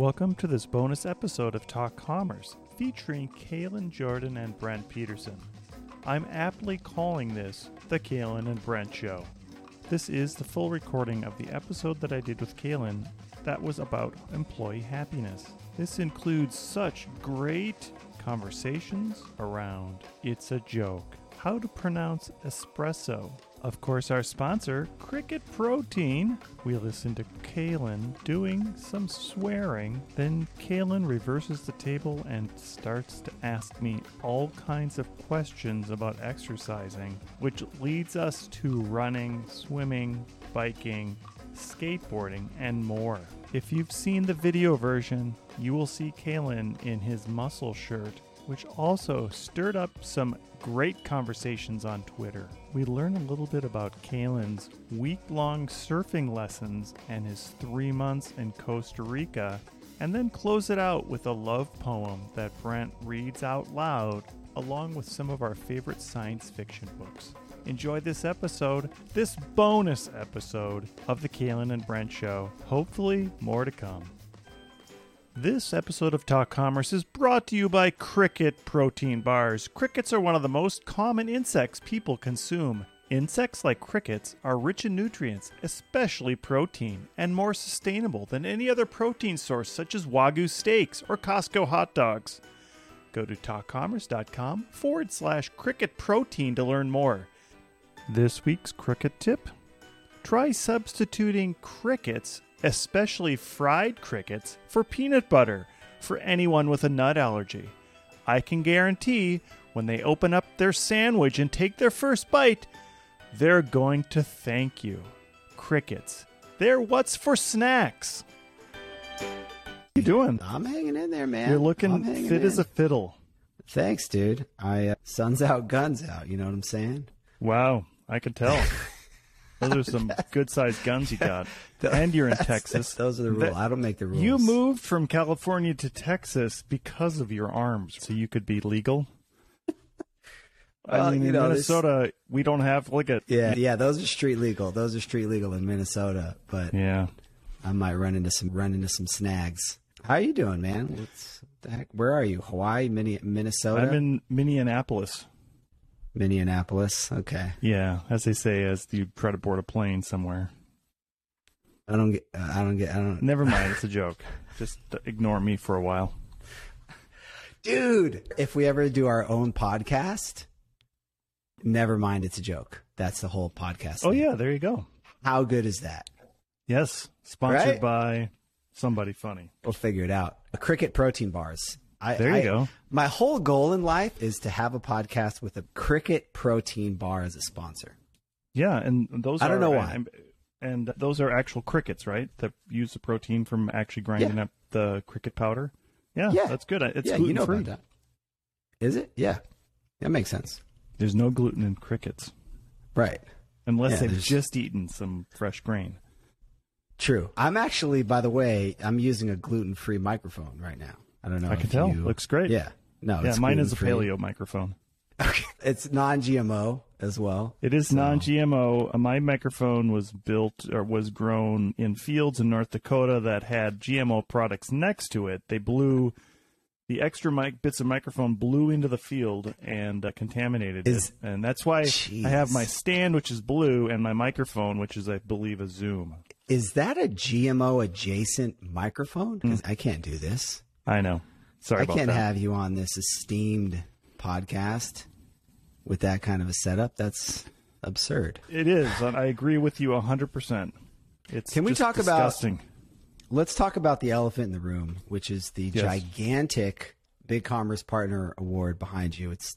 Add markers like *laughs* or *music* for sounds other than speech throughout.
Welcome to this bonus episode of Talk Commerce featuring Kalen Jordan and Brent Peterson. I'm aptly calling this the Kalen and Brent Show. This is the full recording of the episode that I did with Kalen that was about employee happiness. This includes such great conversations around it's a joke, how to pronounce espresso, of course, our sponsor, Cricket Protein. We listen to Kalen doing some swearing. Then Kalen reverses the table and starts to ask me all kinds of questions about exercising, which leads us to running, swimming, biking, skateboarding, and more. If you've seen the video version, you will see Kalen in his muscle shirt which also stirred up some great conversations on Twitter. We learn a little bit about Kalen's week long surfing lessons and his three months in Costa Rica, and then close it out with a love poem that Brent reads out loud, along with some of our favorite science fiction books. Enjoy this episode, this bonus episode of the Kalen and Brent Show. Hopefully, more to come. This episode of Talk Commerce is brought to you by Cricket Protein Bars. Crickets are one of the most common insects people consume. Insects like crickets are rich in nutrients, especially protein, and more sustainable than any other protein source such as Wagyu steaks or Costco hot dogs. Go to talkcommerce.com forward slash cricket protein to learn more. This week's cricket tip try substituting crickets especially fried crickets, for peanut butter for anyone with a nut allergy. I can guarantee when they open up their sandwich and take their first bite, they're going to thank you. Crickets. They're what's for snacks. How you doing? I'm hanging in there, man. You're looking fit in. as a fiddle. Thanks, dude. I uh, sun's out, *laughs* guns out. You know what I'm saying? Wow, I can tell. Those are *laughs* some good sized guns you got. *laughs* and you're in Texas. Those are the rules. I don't make the rules. You moved from California to Texas because of your arms, so you could be legal. I mean, you know, in Minnesota, this... we don't have like a yeah, yeah. Those are street legal. Those are street legal in Minnesota. But yeah, I might run into some run into some snags. How are you doing, man? What's the heck? Where are you? Hawaii, Minnesota? I'm in Minneapolis. Minneapolis. Okay. Yeah, as they say, as you try to board a plane somewhere. I don't get. I don't get. I don't. Never mind. *laughs* It's a joke. Just ignore me for a while, dude. If we ever do our own podcast, never mind. It's a joke. That's the whole podcast. Oh thing. yeah, there you go. How good is that? Yes, sponsored right? by somebody funny. We'll figure it out. A cricket protein bars. I, there you I, go. My whole goal in life is to have a podcast with a cricket protein bar as a sponsor. Yeah, and those I don't are, know why. And, those are actual crickets, right? That use the protein from actually grinding yeah. up the cricket powder. Yeah, yeah. that's good. It's yeah, gluten you know free. Is it? Yeah, that makes sense. There's no gluten in crickets, right? Unless yeah, they've there's... just eaten some fresh grain. True. I'm actually, by the way, I'm using a gluten free microphone right now. I don't know. I can tell. You... Looks great. Yeah. No. Yeah, mine is a paleo microphone. Okay. *laughs* It's non-GMO as well. It is so. non-GMO. My microphone was built or was grown in fields in North Dakota that had GMO products next to it. They blew the extra mic bits of microphone blew into the field and uh, contaminated is, it, and that's why geez. I have my stand, which is blue, and my microphone, which is, I believe, a Zoom. Is that a GMO adjacent microphone? Because mm. I can't do this. I know. Sorry, I can't that. have you on this esteemed podcast with that kind of a setup. That's absurd. It is. I agree with you hundred percent. It's can we talk disgusting. about? Let's talk about the elephant in the room, which is the yes. gigantic Big Commerce Partner Award behind you. It's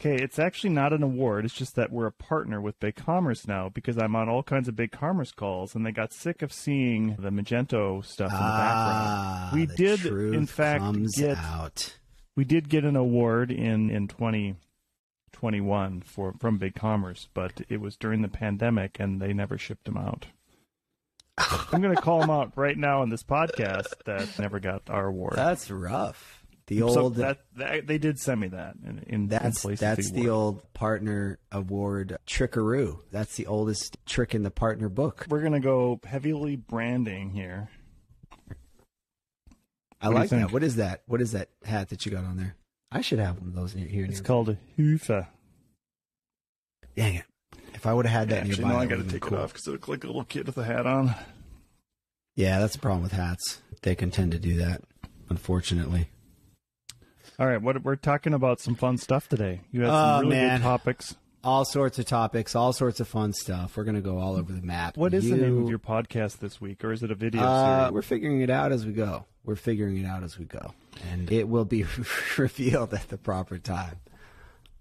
Okay, it's actually not an award. It's just that we're a partner with Big Commerce now because I'm on all kinds of Big Commerce calls, and they got sick of seeing the Magento stuff in the ah, background. We did, in fact, get out. we did get an award in in 2021 for from Big Commerce, but it was during the pandemic, and they never shipped them out. *laughs* I'm going to call them out right now in this podcast that never got our award. That's rough. The old that, that, they did send me that in, in that's in that's the, the old partner award trickaroo. That's the oldest trick in the partner book. We're gonna go heavily branding here. I like that. What is that? What is that hat that you got on there? I should have one of those here. It's called a Hoofa. Dang it! If I would have had that Actually, nearby, no, I got to take cool. it off because it looks like a little kid with a hat on. Yeah, that's the problem with hats. They can tend to do that, unfortunately. All right, what we're talking about some fun stuff today. You had some oh, really man. good topics. All sorts of topics, all sorts of fun stuff. We're going to go all over the map. What is you, the name of your podcast this week, or is it a video uh, series? We're figuring it out as we go. We're figuring it out as we go, and it will be *laughs* revealed at the proper time.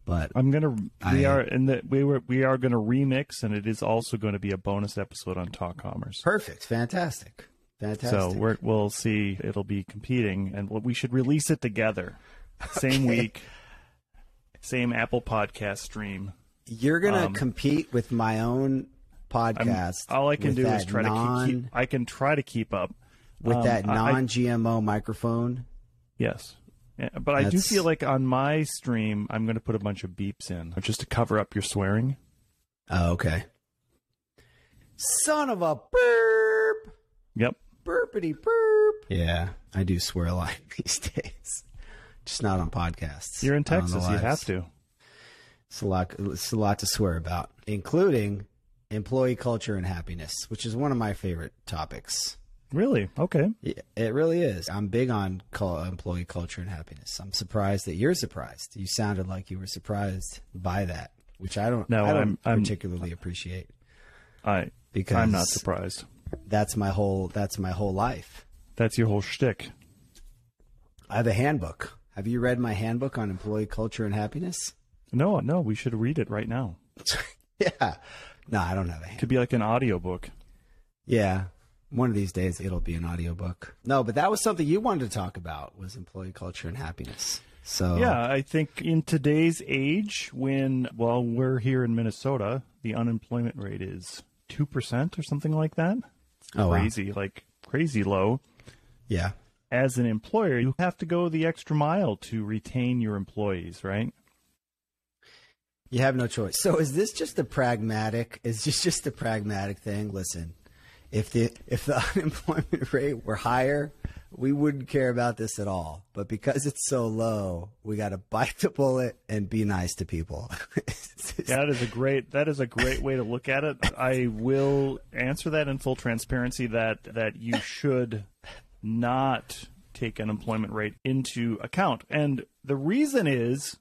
But I'm gonna we I, are in the we were we are gonna remix, and it is also going to be a bonus episode on Talk Commerce. Perfect, fantastic, fantastic. So we will see. It'll be competing, and we should release it together, same okay. week, same Apple Podcast stream. You're gonna um, compete with my own podcast. I'm, all I can do is try non, to keep. I can try to keep up with um, that non-GMO I, microphone. Yes. Yeah, but That's... I do feel like on my stream, I'm going to put a bunch of beeps in just to cover up your swearing. Oh, okay. Son of a burp. Yep. Burpity burp. Yeah, I do swear a lot *laughs* these days. Just not on podcasts. You're in Texas. You have to. It's a lot. It's a lot to swear about, including employee culture and happiness, which is one of my favorite topics. Really? Okay. It really is. I'm big on employee culture and happiness. I'm surprised that you're surprised. You sounded like you were surprised by that, which I don't. No, I don't I'm, particularly I'm, appreciate. I because I'm not surprised. That's my whole. That's my whole life. That's your whole shtick. I have a handbook. Have you read my handbook on employee culture and happiness? No, no. We should read it right now. *laughs* yeah. No, I don't have a. Handbook. Could be like an audio book. Yeah, one of these days it'll be an audiobook. No, but that was something you wanted to talk about was employee culture and happiness. So Yeah, I think in today's age when well we're here in Minnesota, the unemployment rate is 2% or something like that. It's oh, crazy, wow. like crazy low. Yeah. As an employer, you have to go the extra mile to retain your employees, right? You have no choice. So is this just a pragmatic? Is this just a pragmatic thing? Listen, if the if the *laughs* unemployment rate were higher, we wouldn't care about this at all. But because it's so low, we got to bite the bullet and be nice to people. *laughs* that is a great that is a great way to look at it. I will answer that in full transparency that that you should not take unemployment rate into account. And the reason is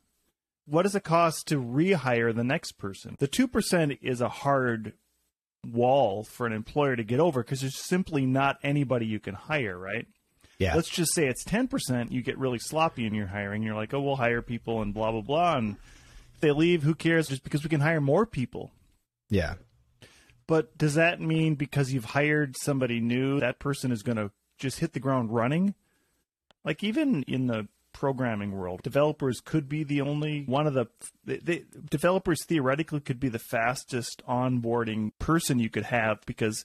what does it cost to rehire the next person? The 2% is a hard wall for an employer to get over because there's simply not anybody you can hire, right? Yeah. Let's just say it's 10%, you get really sloppy in your hiring. You're like, oh, we'll hire people and blah, blah, blah. And if they leave, who cares? Just because we can hire more people. Yeah. But does that mean because you've hired somebody new, that person is going to just hit the ground running? Like, even in the programming world. Developers could be the only one of the they, they, developers theoretically could be the fastest onboarding person you could have because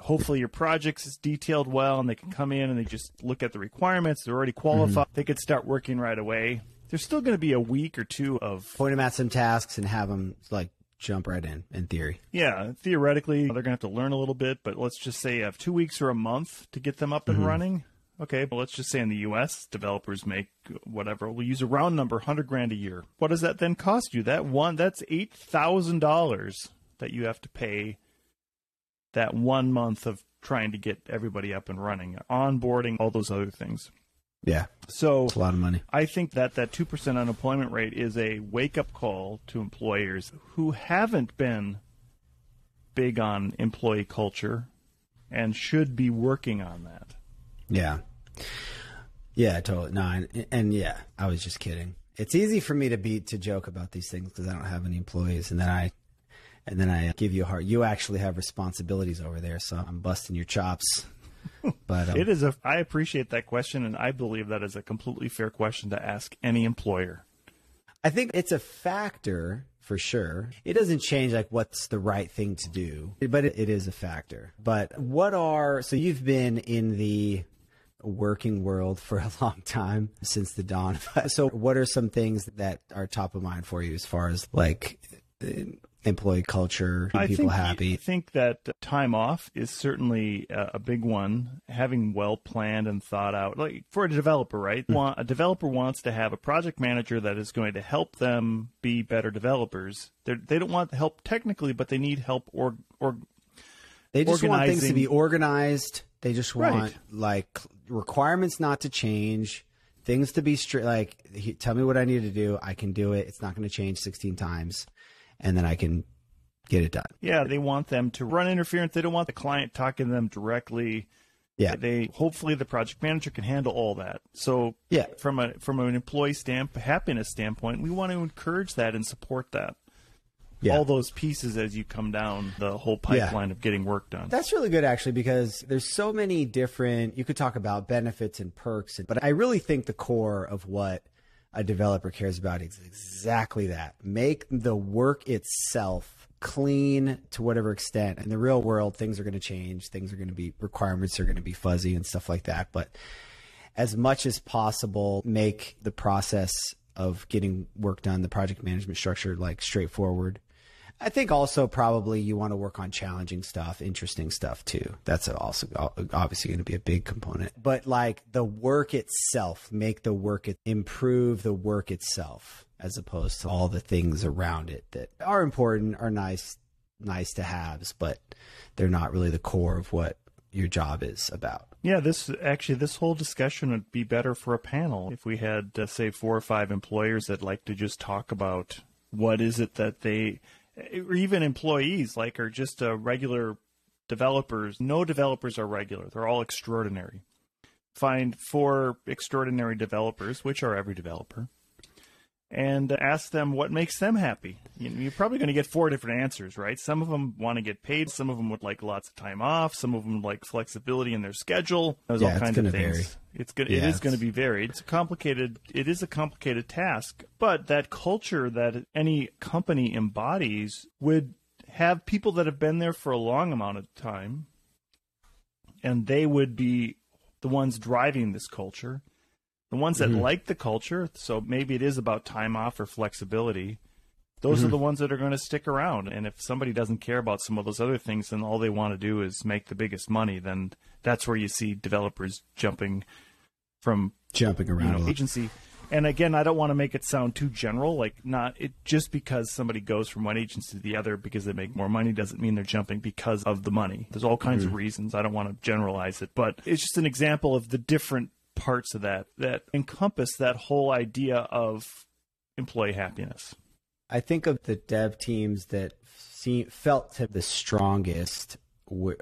hopefully your projects is detailed well and they can come in and they just look at the requirements. They're already qualified. Mm-hmm. They could start working right away. There's still going to be a week or two of point them at some tasks and have them like jump right in in theory. Yeah, theoretically they're going to have to learn a little bit, but let's just say you have 2 weeks or a month to get them up and mm-hmm. running Okay, well, let's just say in the U.S., developers make whatever. We'll use a round number, hundred grand a year. What does that then cost you? That one, that's eight thousand dollars that you have to pay. That one month of trying to get everybody up and running, onboarding, all those other things. Yeah. So it's a lot of money. I think that that 2% unemployment rate is a wake up call to employers who haven't been big on employee culture and should be working on that. Yeah. Yeah, totally. No, and, and, yeah, I was just kidding. It's easy for me to be to joke about these things because I don't have any employees, and then I, and then I give you a heart. You actually have responsibilities over there, so I'm busting your chops. *laughs* But um, it is a. I appreciate that question, and I believe that is a completely fair question to ask any employer. I think it's a factor for sure. It doesn't change like what's the right thing to do, but it, it is a factor. But what are so you've been in the working world for a *laughs* long time since the dawn. so, what are some things that are top of mind for you as far as like employee culture, keep people think, happy. I think that time off is certainly a, big one. Having well planned and thought out, like for a developer, right? Mm. A developer wants to have a project manager that is going to help them be better developers. They're, they don't want help technically, but they need help or or They just want things to be organized. They just want Right. like requirements not to change, things to be straight. Like, he, tell me what I need to do. I can do it. It's not going to change 16 times, and then I can get it done. yeah, they want them to run interference. They don't want the client talking to them directly. Yeah. They hopefully the project manager can handle all that. So Yeah. from a from an employee stamp happiness standpoint, we want to encourage that and support that. Yeah. All those pieces as you come down the whole Yeah. pipeline of getting work done. That's really good actually because there's so many different you could talk about benefits and perks but I really think the core of what a developer cares about is exactly that. Make the work itself clean to whatever extent. In the real world things are going to change, things are going to be requirements are going to be fuzzy and stuff like that, but as much as possible make the process of getting work done, the project management structure like straightforward. I think also probably you want to work on challenging stuff, interesting stuff too. That's also obviously going to be a big component. But like the work itself, make the work improve the work itself as opposed to all the things around it that are important, are nice, nice to haves, but they're not really the core of what your job is about. Yeah, this actually this whole discussion would be better for a panel if we had uh, say four or five employers that like to just talk about what is it that they or even employees like are just uh, regular developers. No developers are regular. They're all extraordinary. Find four extraordinary developers, which are every developer, and ask them what makes them happy. You're probably going to get four different answers, right? Some of them want to get paid. Some of them would like lots of time off. Some of them like flexibility in their schedule. There's Yeah, all kinds of things. vary. It's good. Yeah, it is going to be varied. It's a complicated. It is a complicated task, but that culture that any company embodies would have people that have been there for a long amount of time, and they would be the ones driving this culture. The ones that mm-hmm. like the culture, so maybe it is about time off or flexibility. Those are mm-hmm. the ones that are going to stick around. And if somebody doesn't care about some of those other things, and all they want to do is make the biggest money. Then that's where you see developers jumping from Jumping around a know, agency. And again, I don't want to make it sound too general. Like not it just because somebody goes from one agency to the other because they make more money doesn't mean they're jumping because of the money. There's all kinds of mm-hmm. reasons. I don't want to generalize it, but it's just an example of the different parts of that that encompass that whole idea of employee happiness. I think of the dev teams that see, felt to the strongest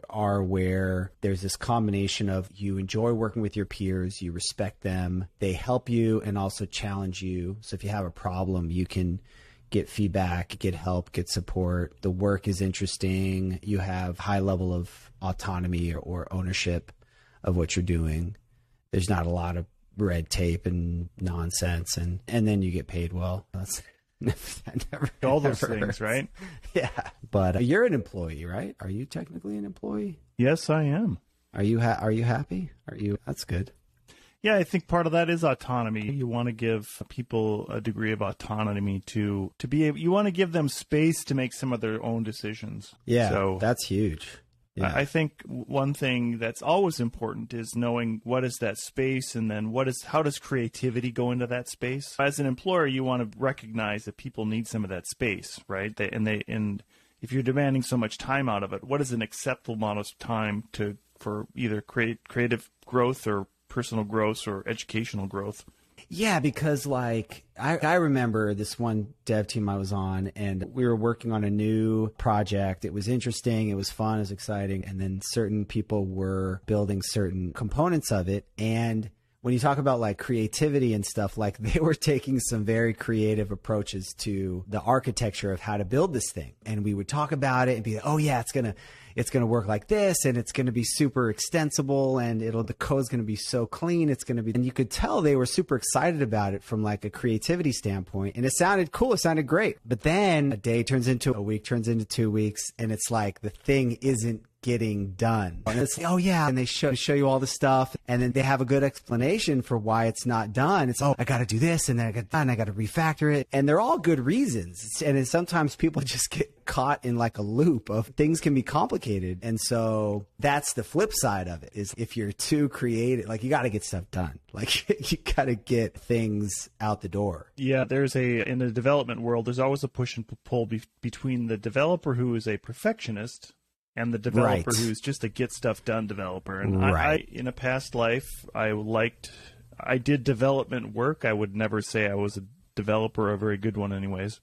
are where there's this combination of you enjoy working with your peers, you respect them, they help you and also challenge you. So if you have a problem, you can get feedback, get help, get support. The work is interesting. You have high level of autonomy or, or ownership of what you're doing. There's not a lot of red tape and nonsense and and then you get paid well. *laughs* That's that never, All those never things, hurts. right? *laughs* Yeah, but uh, you're an employee, right? Are you technically an employee? Yes, I am. Are you ha- are you happy? Are you? That's good. Yeah, I think part of that is autonomy. You want to give people a degree of autonomy to to be able. You want to give them space to make some of their own decisions. Yeah, So that's huge. Yeah, I I think one thing that's always important is knowing what is that space, and then what is how does creativity go into that space. As an employer, you want to recognize that people need some of that space, right? They, and they and if you're demanding so much time out of it, what is an acceptable amount of time to for either create creative growth or personal growth or educational growth? Yeah, because like I, I remember this one dev team I was on, and we were working on a new project. It was interesting, it was fun, it was exciting, and then certain people were building certain components of it. And when you talk about like creativity and stuff, like *laughs* they were taking some very creative approaches to the architecture of how to build this thing. And we would talk about it and be, like, oh yeah, it's gonna it's to work like this and it's to be super extensible and it'll the code's to be so clean it's to be and you could tell they were super excited about it from like a creativity standpoint and it sounded cool it sounded great but then a day turns into a week turns into 2 weeks and it's like the thing isn't getting done. And it's oh yeah, and they show show you all the stuff, and then they have a good explanation for why it's not done. It's oh I got to do this, and then I got done, I got to refactor it, and they're all good reasons. And then sometimes people *laughs* just get caught in like a loop of things can be complicated. And so that's the flip side of it is if you're too creative, like you got to get stuff done. *laughs* Like you got to get things out the door. Yeah, there's a in the development world. There's always a push and pull be- between the developer who is a perfectionist and the developer Right. who's just a get stuff done developer. And I, I, in a past life, I liked, I did development work. I would never say I was a developer, a very good one, anyways.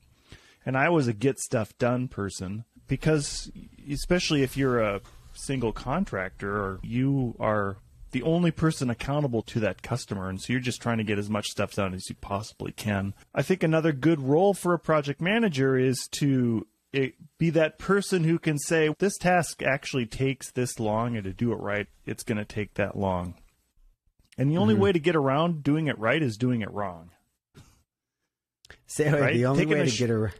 And I was a get stuff done person because, especially if you're a single contractor or you are the only person accountable to that customer, and so you're just trying to get as much stuff done as you possibly can. I think another good role for a project manager is to it, be that person who can say, this task actually takes this long, and to do it right, it's going to take that long. And the only mm-hmm. way to get around doing it right is doing it wrong. Say Right? the only Taking way to sh- get a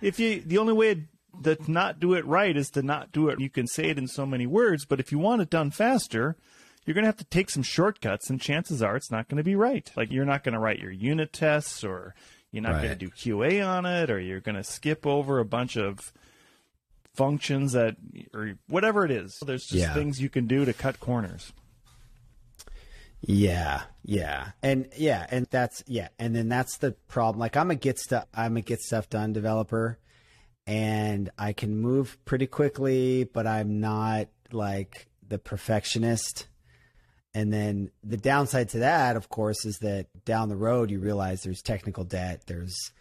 if you the only way to not do it right is to not do it you can say it in so many words but if you want it done faster you're going to have to take some shortcuts and chances are it's not going to be right like you're not going to write your unit tests or you're not going to do qa on it or you're going to skip over a bunch of functions that or whatever it is there's just Yeah. things you can do to cut corners Yeah, yeah, and yeah, and that's yeah, and then that's the problem. Like I'm a get stuff, I'm a get stuff done developer, and I can move pretty quickly, but I'm not like the perfectionist. And then the downside to that, of course, is that down the road you realize there's technical debt, there's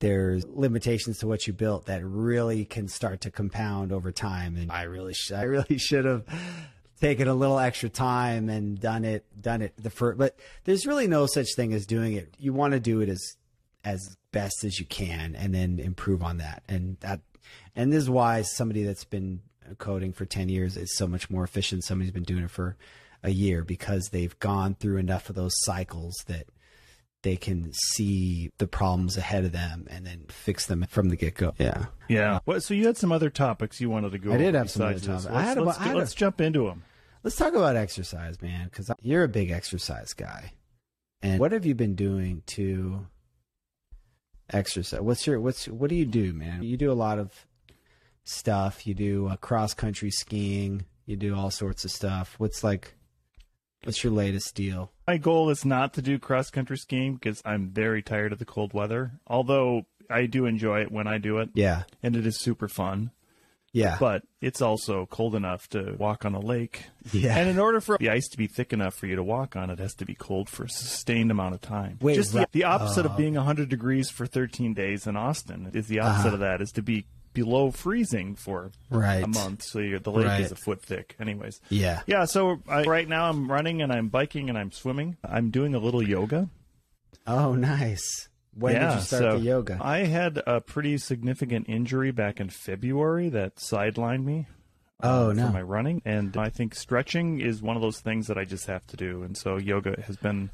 there's limitations to what you built that really can start to compound over time. And I really, sh- I really *laughs* should have taken a little extra time and done it, done it the first. But there's really no such thing as doing it. You want to do it as as best as you can, and then improve on that. And that, and this is why somebody that's been coding for ten years is so much more efficient. Somebody's been doing it for a year because they've gone through enough of those cycles that they can see the problems ahead of them and then fix them from the get go. Yeah. yeah well, so you had some other topics you wanted to go I did have some other besides this. topics. I had a- let's, I had a- let's jump into them Let's talk about exercise, man, because you're a big exercise guy. And what have you been doing to exercise? What's your what's what do you do, man? You do a lot of stuff. You do uh, cross country skiing. You do all sorts of stuff. What's like? What's your latest deal? My goal is not to do cross country skiing because I'm very tired of the cold weather. Although I do enjoy it when I do it, Yeah, and it is super fun. yeah, But it's also cold enough to walk on a lake. yeah. And in order for the ice to be thick enough for you to walk on, it has to be cold for a sustained amount of time. Wait, Just the, right- the opposite oh. of being 100 degrees for 13 days in Austin is the opposite Uh-huh. of that is to be below freezing for right. a month. So you're, the lake Right. is a foot thick. Anyways. Yeah. Yeah, so I, right now I'm running and I'm biking and I'm swimming. I'm doing a little yoga. Oh, nice. When yeah, did you start so the yoga? I had a pretty significant injury back in February that sidelined me. Oh, uh, no. For my running, and I think stretching is one of those things that I just have to do, and so yoga has been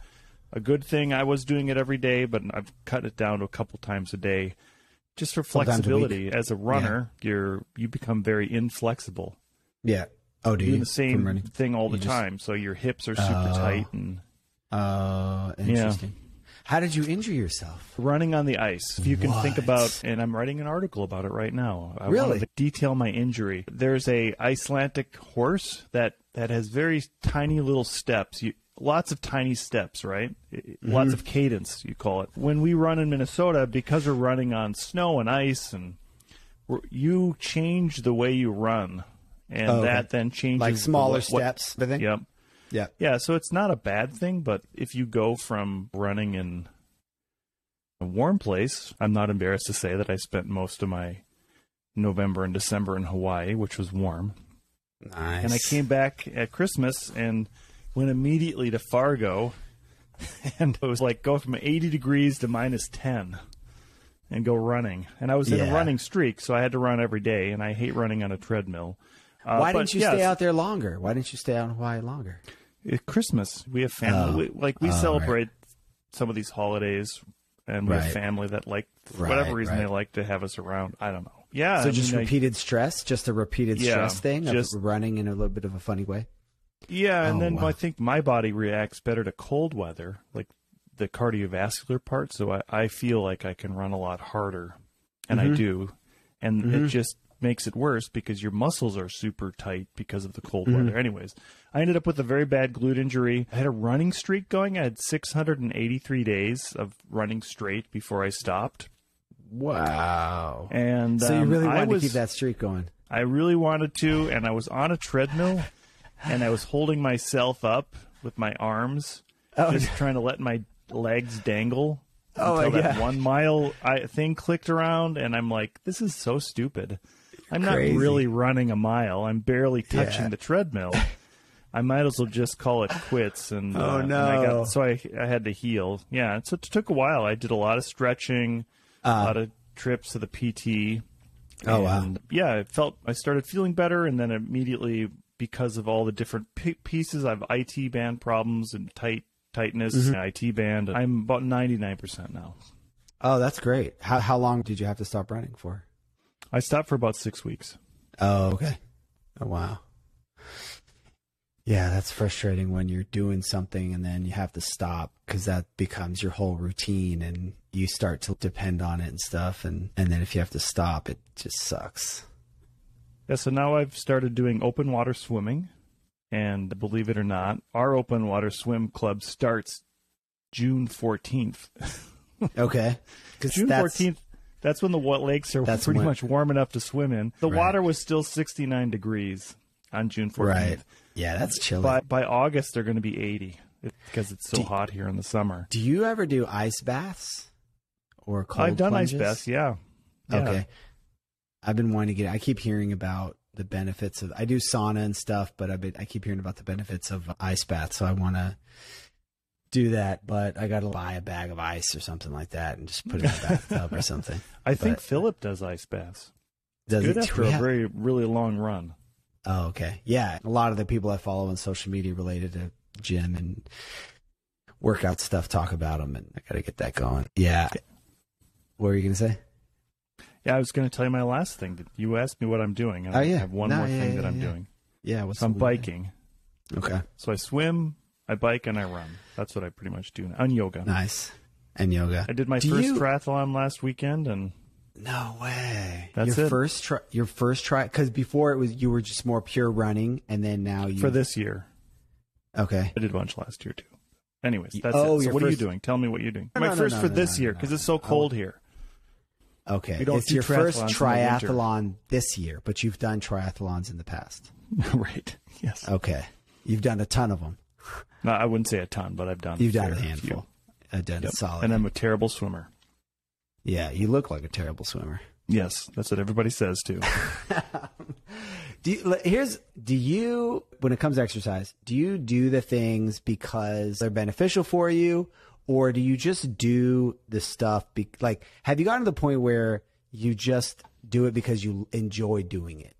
a good thing. I was doing it every day, but I've cut it down to a couple times a day, just for flexibility. As a runner, you're you become very inflexible, yeah. Oh, do you? doing the same thing all the just- time. So your hips are super Oh. tight and Oh, interesting. How did you injure yourself? running on the ice. If you can think about, and I'm writing an article about it right now. I Really? wanted to detail my injury. There's a Icelandic horse that that has very tiny little steps. You, lots of tiny steps, right? Mm-hmm. Lots of cadence, you call it. When we run in Minnesota, because we're running on snow and ice, and you change the way you run, and Oh, okay. that then changes Like smaller what- what- steps, I think. Yep. Yeah. Yeah, so it's not a bad thing, but if you go from running in a warm place, I'm not embarrassed to say that I spent most of my November and December in Hawaii, which was warm. Nice. And I came back at Christmas and went immediately to Fargo *laughs* and it was like go from 80 degrees to minus 10 and go running. And I was in a running streak, so I had to run every day and I hate running on a treadmill. Uh, Why didn't you yeah, stay out there longer? Why didn't you stay out in Hawaii longer? At Christmas, we have family. Oh. we, like we Oh, celebrate some of these holidays, and we Right. have family that like Right, whatever reason right. they like to have us around. I don't know. Yeah. So I just mean, I- repeated stress, just a repeated Yeah, stress thing of just- running in a little bit of a funny way. Yeah, and Oh, then wow. I think my body reacts better to cold weather, like the cardiovascular part. So I, I feel like I can run a lot harder, and Mm-hmm. I do. and Mm-hmm. it just makes it worse because your muscles are super tight because of the cold Mm-hmm. weather. Anyways, I ended up with a very bad glute injury. I had a running streak going. I had 683 days of running straight before I stopped. Wow. And So you um, really wanted was, to keep that streak going. I really wanted to, and I was on a treadmill, and I was holding myself up with my arms, just trying to let my legs dangle Oh, until that one mile I, thing clicked around, and I'm like, this is so stupid. I'm not really running a mile. I'm barely touching Yeah. the treadmill. *laughs* I might as well just call it quits. And Oh, uh, and I no. got, so I I had to heal. Yeah, so it took a while. I did a lot of stretching, a lot of trips to the PT. Uh. Oh, wow. Yeah, it felt I started feeling better, and then immediately because of all the different p- pieces, I have IT band problems and tight tightness, Mm-hmm. and IT band. I'm about ninety nine percent now. Oh, that's great. How how long did you have to stop running for? I stopped for about six weeks. Oh, okay. Oh, wow. Yeah, that's frustrating when you're doing something and then you have to stop because that becomes your whole routine and you start to depend on it and stuff. And, and then if you have to stop, it just sucks. Yeah, so now I've started doing open water swimming, and believe it or not, our open water swim club starts June fourteenth. *laughs* Okay. Because June fourteenth. That's when the lakes are That's pretty when- much warm enough to swim in. The Right. water was still sixty nine degrees on June fourteenth. Right. Yeah, that's chilly. By by August, they're going to be eighty because it's so hot here in the summer. Do you ever do ice baths or cold I've done plunges? ice baths. Yeah. Yeah. Okay. I've been wanting to get. I keep hearing about the benefits of. I do sauna and stuff, but I've been, I keep hearing about the benefits of ice baths. So I want to do that, but I got to buy a bag of ice or something like that and just put it in the *laughs* bathtub or something. I think uh, Philip does ice baths. Does Good it? after a very really long run. Oh, okay. Yeah, a lot of the people I follow on social media related to gym and workout stuff talk about them, and I got to get that going. Yeah. What were you gonna say? Yeah, I was going to tell you my last thing. You asked me what I'm doing. Oh, I yeah. have one No, more yeah, thing yeah, that I'm doing. Yeah. What's So I'm biking. Okay. So I swim, I bike, and I run. That's what I pretty much do now. And yoga. Nice. And yoga. I did my Do first you- triathlon last weekend, and No way. That's your it. first try. Your first try because before it was you were just more pure running, and then now you for this year, Okay. I did a bunch last year too. Anyways, that's Oh, it. So what are you first- doing? Tell me what you're doing. No, my no, first for this year because it's so cold here. Okay. We don't it's your first triathlons in the winter. triathlon this year, but you've done triathlons in the past. *laughs* right. Yes. Okay. You've done a ton of them. No, I wouldn't say a ton, but I've done. You've done a handful. few. I've done Yep. solid. And I'm a terrible swimmer. yeah, you look like a terrible swimmer. Yes, that's what everybody says too. *laughs* Do you, here's do you when it comes to exercise, do you do the things because they're beneficial for you or do you just do the stuff be, like have you gotten to the point where you just do it because you enjoy doing it?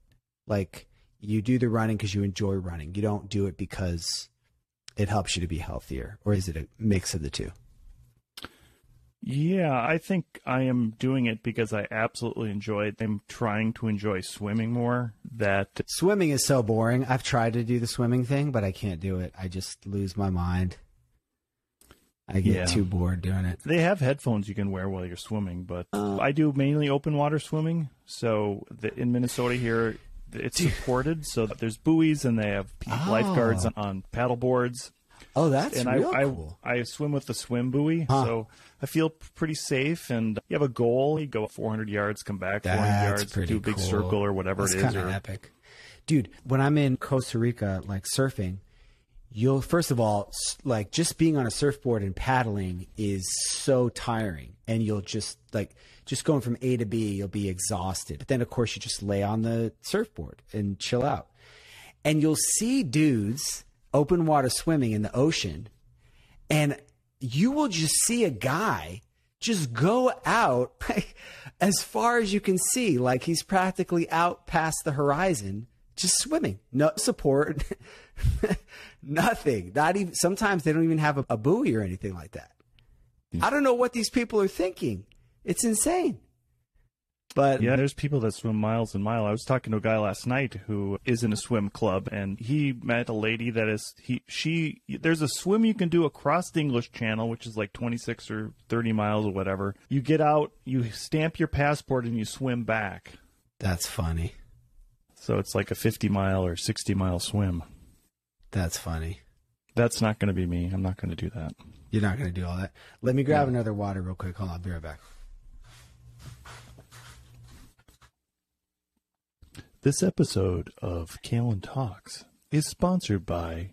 Like you do the running because you enjoy running. You don't do it because it helps you to be healthier or is it a mix of the two? Yeah, I think I am doing it because I absolutely enjoy it. I'm trying to enjoy swimming more. That Swimming is so boring. I've tried to do the swimming thing, but I can't do it. I just lose my mind. I get Yeah. too bored doing it. they have headphones you can wear while you're swimming, but Oh. I do mainly open water swimming. So the, in Minnesota here, it's supported. So there's buoys and they have Oh. lifeguards on, on paddle boards. Oh, that's and real I, cool. I I swim with the swim buoy, Huh. so I feel pretty safe. And you have a goal. You go 400 yards, come back 400 That's yards, do a big cool. circle or whatever That's it is. kind of Or, epic, dude. When I'm in Costa Rica, like surfing, you'll first of all, like just being on a surfboard and paddling is so tiring, and you'll just like just going from A to B, you'll be exhausted. But then, of course, you just lay on the surfboard and chill out, and you'll see dudes open water swimming in the ocean and you will just see a guy just go out like, *laughs* as far as you can see like he's practically out past the horizon just swimming no support *laughs* nothing not even sometimes they don't even have a, a buoy or anything like that i don't know what these people are thinking it's insane but Yeah, there's people that swim miles and miles. I was talking to a guy last night who is in a swim club, and he met a lady that is he she. There's a swim you can do across the English Channel, which is like 26 or 30 miles or whatever. You get out, you stamp your passport, and you swim back. That's funny. So it's like a 50 mile or 60 mile swim. That's funny. That's not going to be me. I'm not going to do that. You're not going to do all that. Let me grab No. another water real quick. Hold on. I'll be right back. This episode of Kalen Talks is sponsored by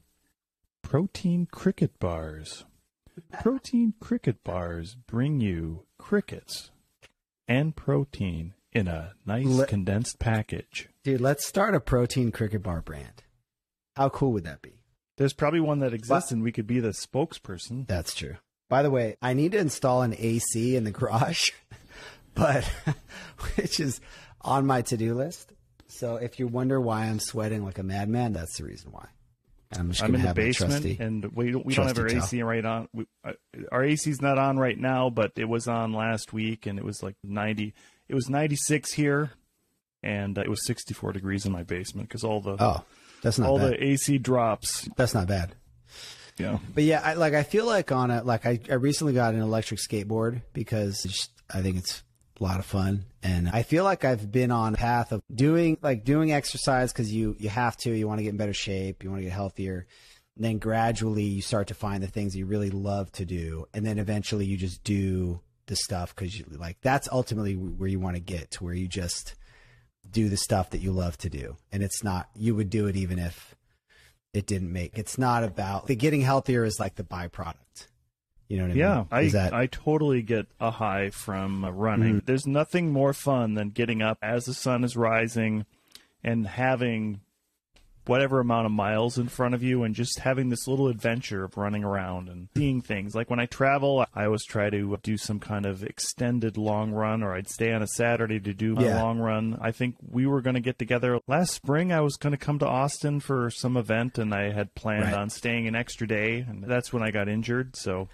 Protein Cricket Bars. *laughs* Protein Cricket Bars bring you crickets and protein in a nice Let- condensed package. Dude, let's start a protein cricket bar brand. How cool would that be? There's probably one that exists But- and we could be the spokesperson. That's true. By the way, I need to install an AC in the garage, *laughs* but *laughs* which is on my to-do list. So if you wonder why I'm sweating like a madman, that's the reason why. I'm just I'm in the basement trusty. and we don't, we don't have our AC right on. We, uh, our AC's not on right now, but it was on last week and it was like 90. It was 96 here and uh, it was 64 degrees in my basement because all the Oh, that's not all bad. the AC drops. That's not bad. Yeah. But yeah, I, like I feel like on a like I, I recently got an electric skateboard because it's just, I think it's a lot of fun, and I feel like I've been on a path of doing like doing exercise because you you have to, you want to get in better shape, you want to get healthier. And then gradually you start to find the things you really love to do, and then eventually you just do the stuff because you like that's ultimately where you want to get to where you just do the stuff that you love to do, and it's not you would do it even if it didn't make. It's not about the getting healthier is like the byproduct. You know what I Yeah, mean? I that I totally get a high from uh, running. There's nothing more fun than getting up as the sun is rising and having whatever amount of miles in front of you and just having this little adventure of running around and seeing things. Like when I travel, I always try to do some kind of extended long run or I'd stay on a Saturday to do my Yeah. long run. I think we were going to get together last spring. I was going to come to Austin for some event and I had planned Right. on staying an extra day and that's when I got injured. So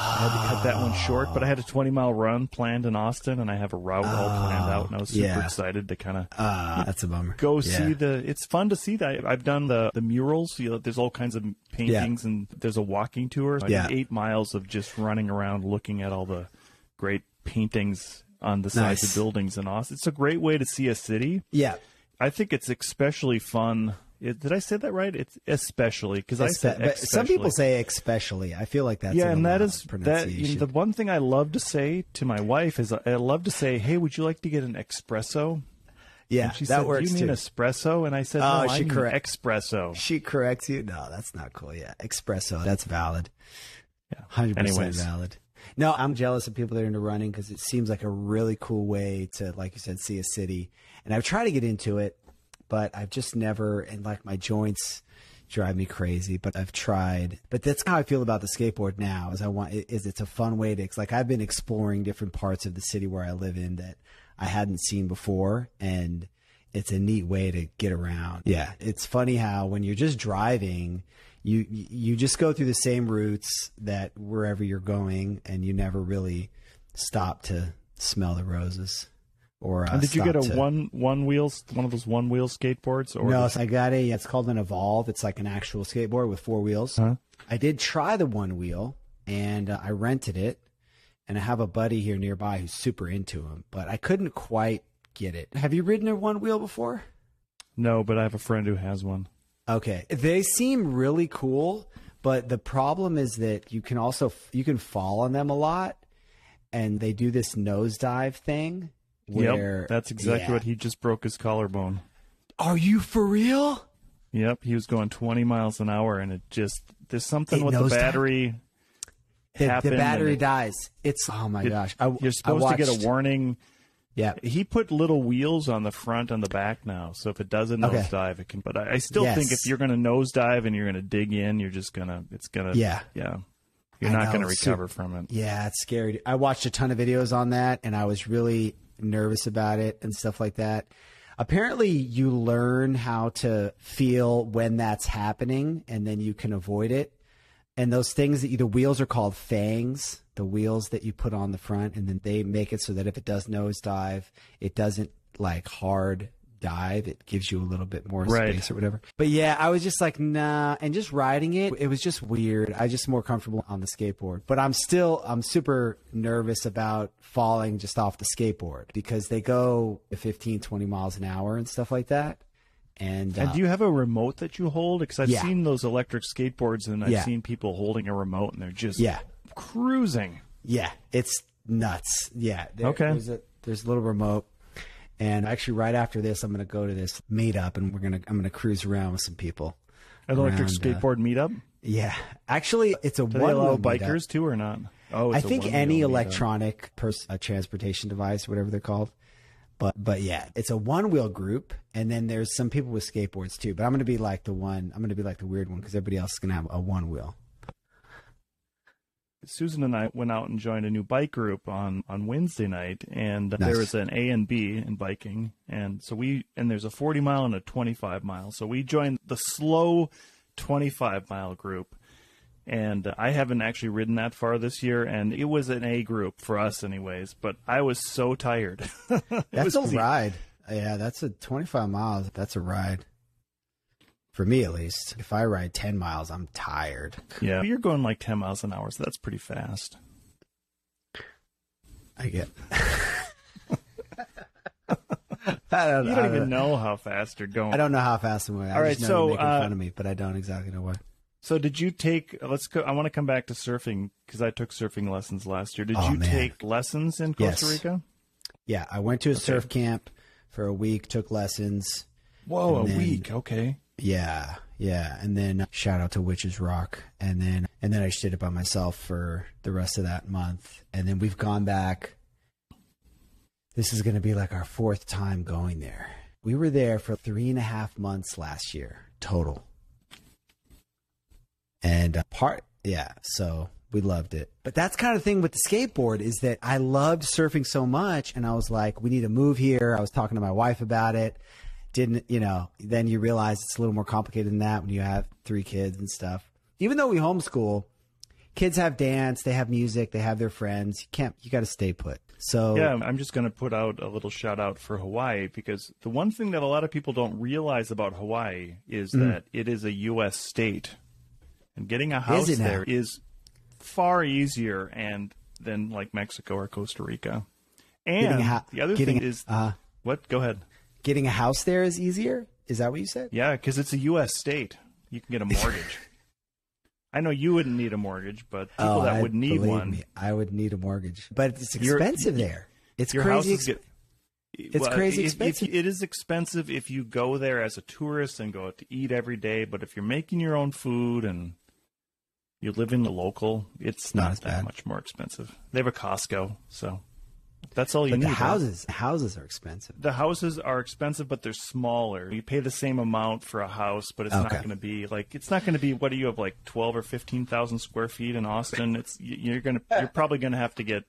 I had to cut that one short, but I had a 20 mile run planned in Austin, and I have a route all planned out, and I was super yeah. excited to kind of Ah, that's a bummer. go Yeah. see the. It's fun to see that. I've done the the murals. You know, there's all kinds of paintings, and there's a walking tour. I Yeah. eight miles of just running around, looking at all the great paintings on the sides Nice. of buildings in Austin. It's a great way to see a city. Yeah, I think it's especially fun. It, did I say that right? It's especially because I said but some people say especially. I feel like that's yeah, and that is that. You know, the one thing I love to say to my wife is I love to say, "Hey, would you like to get an espresso?" yeah, And she that said, works "Do you mean too. espresso?" And I said, Oh, "No, I she mean correct- espresso." She corrects you. No, that's not cool. Yeah, espresso. That's valid. Yeah. Hundred percent valid. No, I'm jealous of people that are into running because it seems like a really cool way to, like you said, see a city. And I've tried to get into it, but I've just never. And like my joints drive me crazy. But I've tried. But that's how I feel about the skateboard now. Is I want is it's a fun way to like I've been exploring different parts of the city where I live in that I hadn't seen before, and it's a neat way to get around. Yeah, it's funny how when you're just driving, you you just go through the same routes that wherever you're going, and you never really stop to smell the roses. Or uh, And did you get a to- one one wheels one of those one wheel skateboards or No, so I got a. It's called an Evolve. It's like an actual skateboard with four wheels. Huh? I did try the one wheel, and uh, I rented it, and I have a buddy here nearby who's super into them, but I couldn't quite get it. Have you ridden a one wheel before? no, but I have a friend who has one. Okay, they seem really cool, but the problem is that you can also you can fall on them a lot, and they do this nosedive thing. Where yep, that's exactly yeah. what he just broke his collarbone. Are you for real? Yep, he was going 20 miles an hour, and it just there's something It with the battery. The, the battery it- dies. It's oh my it- gosh! I, You're supposed I to get a warning. Yeah, He put little wheels on the front and the back now, so if it does a Okay. nosedive, it can. But I, I still think if you're going to nosedive and you're going to dig in, you're just gonna, it's gonna, Yeah. yeah, you're I not going to recover from it. Yeah, it's scary. I watched a ton of videos on that and I was really nervous about it and stuff like that. Apparently, you learn how to feel when that's happening and then you can avoid it. And those things that you, the wheels are called fangs, the wheels that you put on the front, and then they make it so that if it does nose dive, it doesn't like hard dive, it gives you a little bit more Right. space or whatever. But yeah, I was just like, nah. And just riding it, it was just weird. I just more comfortable on the skateboard. But I'm still, I'm super nervous about falling just off the skateboard because they go 15, 20 miles an hour and stuff like that. And, And uh, do you have a remote that you hold? Because I've Yeah. seen those electric skateboards, and I've Yeah. seen people holding a remote, and they're just Yeah. cruising. Yeah, it's nuts. Yeah. There- Okay. There's a there's a little remote, and actually, right after this, I'm going to go to this meetup, and we're gonna I'm going to cruise around with some people. An electric uh, skateboard meetup. Yeah, actually, it's a Do they one allow wheel meetup. bikers too, or not? Oh, I it's a think any electronic pers- uh, transportation device, whatever they're called. But but yeah, it's a Onewheel group, and then there's some people with skateboards too. But I'm going to be like the one. I'm going to be like the weird one because everybody else is going to have a Onewheel. Susan and I went out and joined a new bike group on on Wednesday night, and Nice. there was an A and B in biking, and so we and there's a 40 mile and a 25 mile. So we joined the slow 25 mile group, and I haven't actually ridden that far this year, and it was an A group for us, anyways. But I was so tired. *laughs* That's was- a ride. Yeah, that's a 25 miles. That's a ride. For me, at least. If I ride 10 miles, I'm tired. Yeah, you're going like 10 miles an hour, so that's pretty fast. I get. *laughs* I don't, You don't don't even know how fast you're going. I don't know how fast I'm going. I All just know so, you're making uh, fun of me, but I don't exactly know what. So did you take? Let's go. I want to come back to surfing because I took surfing lessons last year. Did Oh, you man. take lessons in Costa Yes. Rica? Yeah, I went to a surf camp for a week, took lessons. Whoa, a then- week. Okay. Yeah, yeah, and then shout out to Witch's Rock, and then and then I just did it by myself for the rest of that month, and then we've gone back. This is going to be like our fourth time going there. We were there for three and a half months last year total, and uh, part yeah, so we loved it. But that's kind of the thing with the skateboard is that I loved surfing so much, and I was like, we need to move here. I was talking to my wife about it didn't you know then you realize it's a little more complicated than that when you have three kids and stuff even though we homeschool kids have dance they have music they have their friends you can't you got to stay put so Yeah, I'm just going to put out a little shout out for Hawaii because the one thing that a lot of people don't realize about Hawaii is that it is a U.S. state, and getting a house now? there is far easier and than like Mexico or Costa Rica. And ha- the other thing is uh, what? Go ahead. Getting a house there is easier is that what you said Yeah, because it's a U.S. state. You can get a mortgage. *laughs* I know you wouldn't need a mortgage, but oh, people Oh, that I- would need one. me, i would need a mortgage but it's expensive there it's Your crazy exp- get, it's crazy if- if expensive. it is expensive if you go there as a tourist and go out to eat every day. But if you're making your own food and you live in the local, it's Not not, that bad. much more expensive. They have a Costco, so that's all you but need. the huh? houses houses are expensive The houses are expensive, but they're smaller. You pay the same amount for a house, but it's not going to be like it's not going to be. What do you have like twelve or fifteen thousand square feet in Austin? It's you're gonna you're probably going to have to get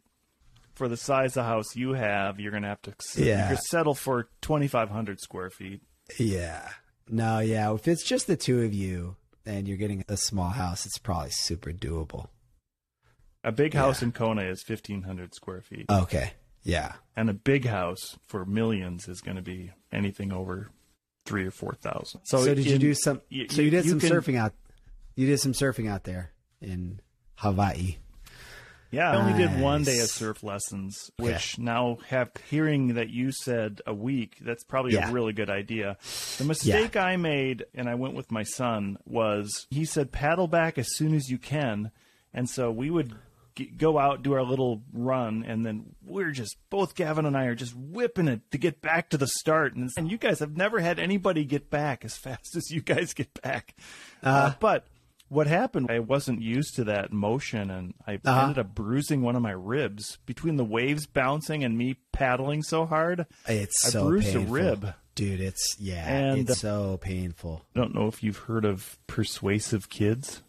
for the size of house you have. You're going to have to Yeah. you're settle for twenty five hundred square feet. yeah no yeah if it's just the two of you and you're getting a small house it's probably super doable A big house in Kona is fifteen hundred square feet, okay yeah and a big house for millions is going to be anything over three or four thousand. So, did you do some? y- so you did you some can- surfing out. You did some surfing out there in Hawaii. Yeah, I only did one day of surf lessons, Okay. which now have hearing that you said a week, that's probably Yeah. a really good idea. The mistake I made, and I went with my son, was he said paddle back as soon as you can. And so we would g- go out, do our little run, and then we're just, both Gavin and I are just whipping it to get back to the start. And, and you guys have never had anybody get back as *laughs* fast as you guys get back. Uh, but what happened, I wasn't used to that motion, and I Uh-huh. ended up bruising one of my ribs between the waves bouncing and me paddling so hard. It's I so bruised painful. a rib. dude. It's yeah, And- it's so painful. I don't know if you've heard of persuasive kids.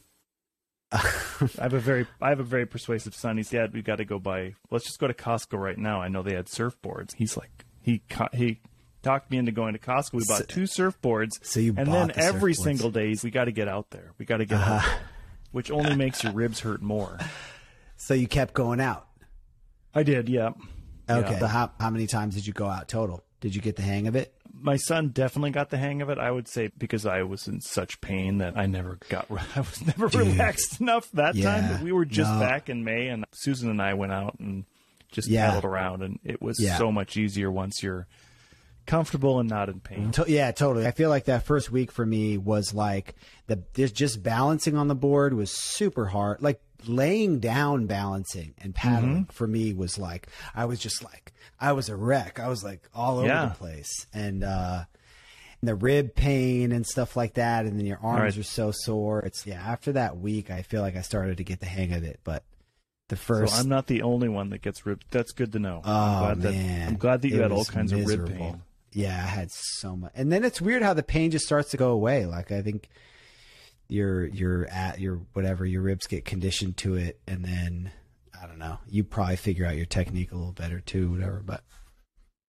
I have a very, I have a very persuasive son. He's dad. We got to go buy. Let's just go to Costco right now. I know they had surfboards. He's like, he he talked me into going to Costco. We bought So- two surfboards. so you and then the every. Uh-huh. single day we got to get out there. We got to get out, there, which only makes your ribs hurt more. So you kept going out. I did, yeah. Okay. Yeah. So how how many times did you go out total? Did you get the hang of it? My son definitely got the hang of it. I would say because I was in such pain that I never got. *laughs* I was never relaxed enough that Yeah, time. But we were just no. back in May, and Susan and I went out and just Yeah. paddled around, and it was Yeah. so much easier once you're comfortable and not in pain. To- yeah, totally. I feel like that first week for me was like the just balancing on the board was super hard. Like laying down balancing and paddling Mm-hmm. for me was like I was just like I was a wreck. I was like all over Yeah. the place. And uh and the rib pain and stuff like that and then your arms right. are so sore. It's yeah, after that week I feel like I started to get the hang of it, but the first So I'm not the only one that gets rib. That's good to know. Oh I'm glad man, That, I'm glad that you It had all kinds of rib pain. Yeah, I had so much, and then it's weird how the pain just starts to go away. Like I think your your at your whatever your ribs get conditioned to it, and then I don't know. You probably figure out your technique a little better too, whatever. But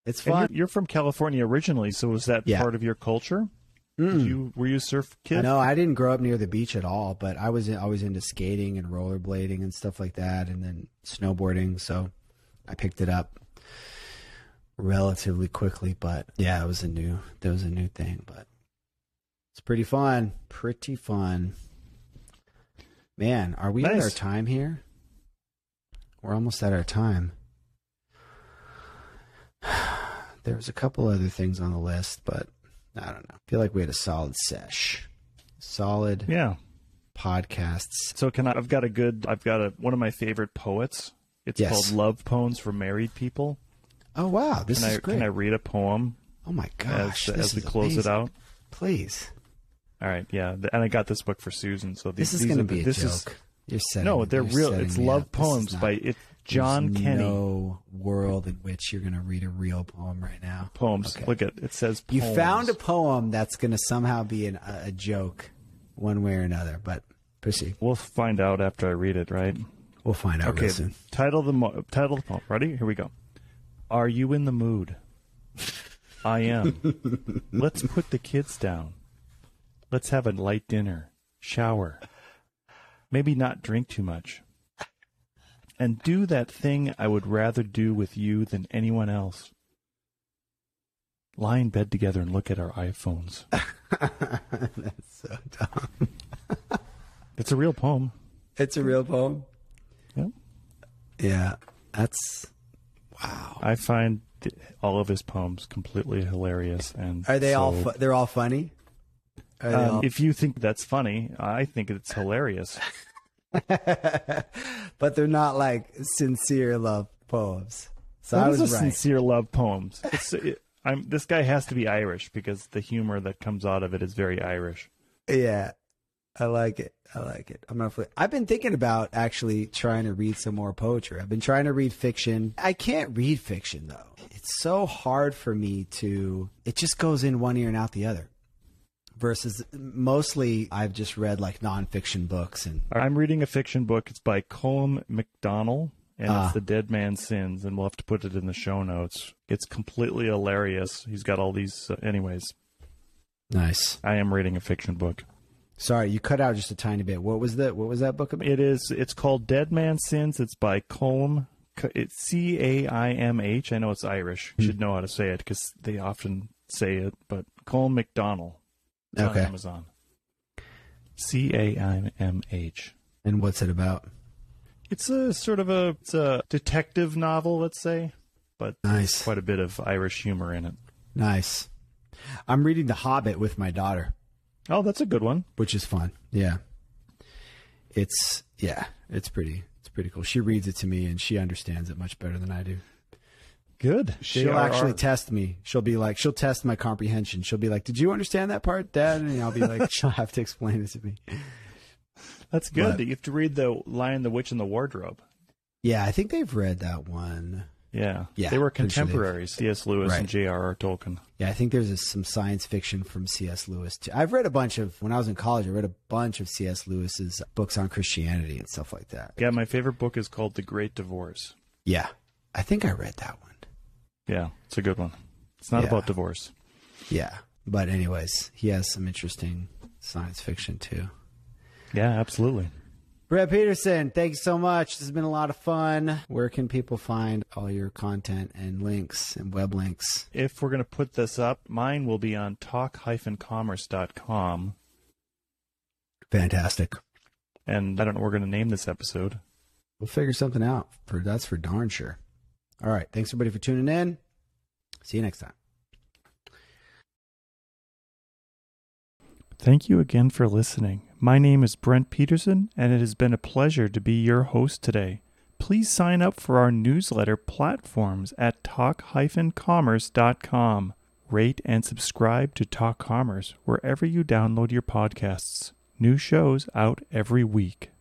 it's fun. you're, you're from California originally, so was that Yeah. part of your culture? Did Mm. you were you a surf kid? No, I didn't grow up near the beach at all, but I was always into skating and rollerblading and stuff like that, and then snowboarding. So I picked it up relatively quickly. But yeah, it was a new that was a new thing, but it's pretty fun. Pretty fun. Man, are we at our time here? We're almost at our time. *sighs* There was a couple other things on the list, but I don't know. I feel like we had a solid sesh. Solid Yeah. podcasts. So can I? I've got a good. I've got a one of my favorite poets. It's Yes. called Love Poems for Married People. Oh wow, this Can is I great. can I read a poem oh my gosh, as, as we close it out? Please, All right, yeah, and I got this book for Susan. So these, this is going to be a this joke. is you're setting. no, they're real. It's love up. Poems not- by it, John there's Kenney. No world in which you're going to read a real poem right now. Poems. Okay. Look at it. Says You found a poem that's going to somehow be an, a, joke, one way or another. But proceed. We'll find out after I read it. Right. We'll find out Okay. soon. Title the mo- title the poem. Ready? Here we go. Are you in the mood? I am. *laughs* Let's put the kids down. Let's have a light dinner, shower, maybe not drink too much, and do that thing I would rather do with you than anyone else. Lie in bed together and look at our iPhones. *laughs* that's so dumb. *laughs* It's a real poem. It's a real poem. Yeah. Yeah, that's wow. I find all of his poems completely hilarious and Are they all? Fu- they're all funny. Um, if you think that's funny, I think it's hilarious. *laughs* but they're not like sincere love poems. So I That was is a right. sincere love poems. It's, it, I'm, this guy has to be Irish because the humor that comes out of it is very Irish. Yeah, I like it. I like it. I'm not. I've been thinking about actually trying to read some more poetry. I've been trying to read fiction. I can't read fiction though. It's so hard for me to. It just goes in one ear and out the other. Versus mostly, I've just read like nonfiction books and I'm reading a fiction book. It's by Colm McDonald, and Ah. it's The Dead Man's Sins, and we'll have to put it in the show notes. It's completely hilarious. He's got all these. Uh, anyways, nice. I am reading a fiction book. Sorry, you cut out just a tiny bit. What was that? What was that book about? It is. It's called Dead Man Sins. It's by Colm. It's C A I M H. I know it's Irish. Hmm. You should know how to say it because they often say it. But Colm McDonald. It's on Okay. Amazon. C A I M H. And what's it about? It's a sort of a it's a detective novel, let's say, but Nice. quite a bit of Irish humor in it. Nice. I'm reading The Hobbit with my daughter. Oh, that's a good one. which is fun. Yeah. It's yeah, it's pretty it's pretty cool. She reads it to me and she understands it much better than I do. Good. She'll actually test me. She'll be like she'll test my comprehension. She'll be like, "Did you understand that part, dad?" And I'll be like, *laughs* "She'll have to explain it to me." that's good. but- you have to read the Lion, the Witch, and the Wardrobe. Yeah, I think they've read that one. Yeah, Yeah, They were pretty sure contemporaries. C.S. Lewis Right. and J.R.R. Tolkien. Yeah, I think there's a, some science fiction from C.S. Lewis too. I've read a bunch of when I was in college. I read a bunch of C.S. Lewis's books on Christianity and stuff like that. Yeah, my favorite book is called The Great Divorce. Yeah, I think I read that one. Yeah, it's a good one. It's not Yeah. about divorce. Yeah, but anyways, he has some interesting science fiction too. Yeah, absolutely. Brent Peterson, thanks so much. This has been a lot of fun. Where can people find all your content and links and web links? If we're going to put this up, mine will be on talk-commerce.com. Fantastic. And I don't know we're going to name this episode. We'll figure something out. For that's for darn sure. All right. Thanks everybody for tuning in. See you next time. Thank you again for listening. My name is Brent Peterson, and it has been a pleasure to be your host today. Please sign up for our newsletter platforms at talk-commerce.com. Rate and subscribe to Talk Commerce wherever you download your podcasts. New shows out every week.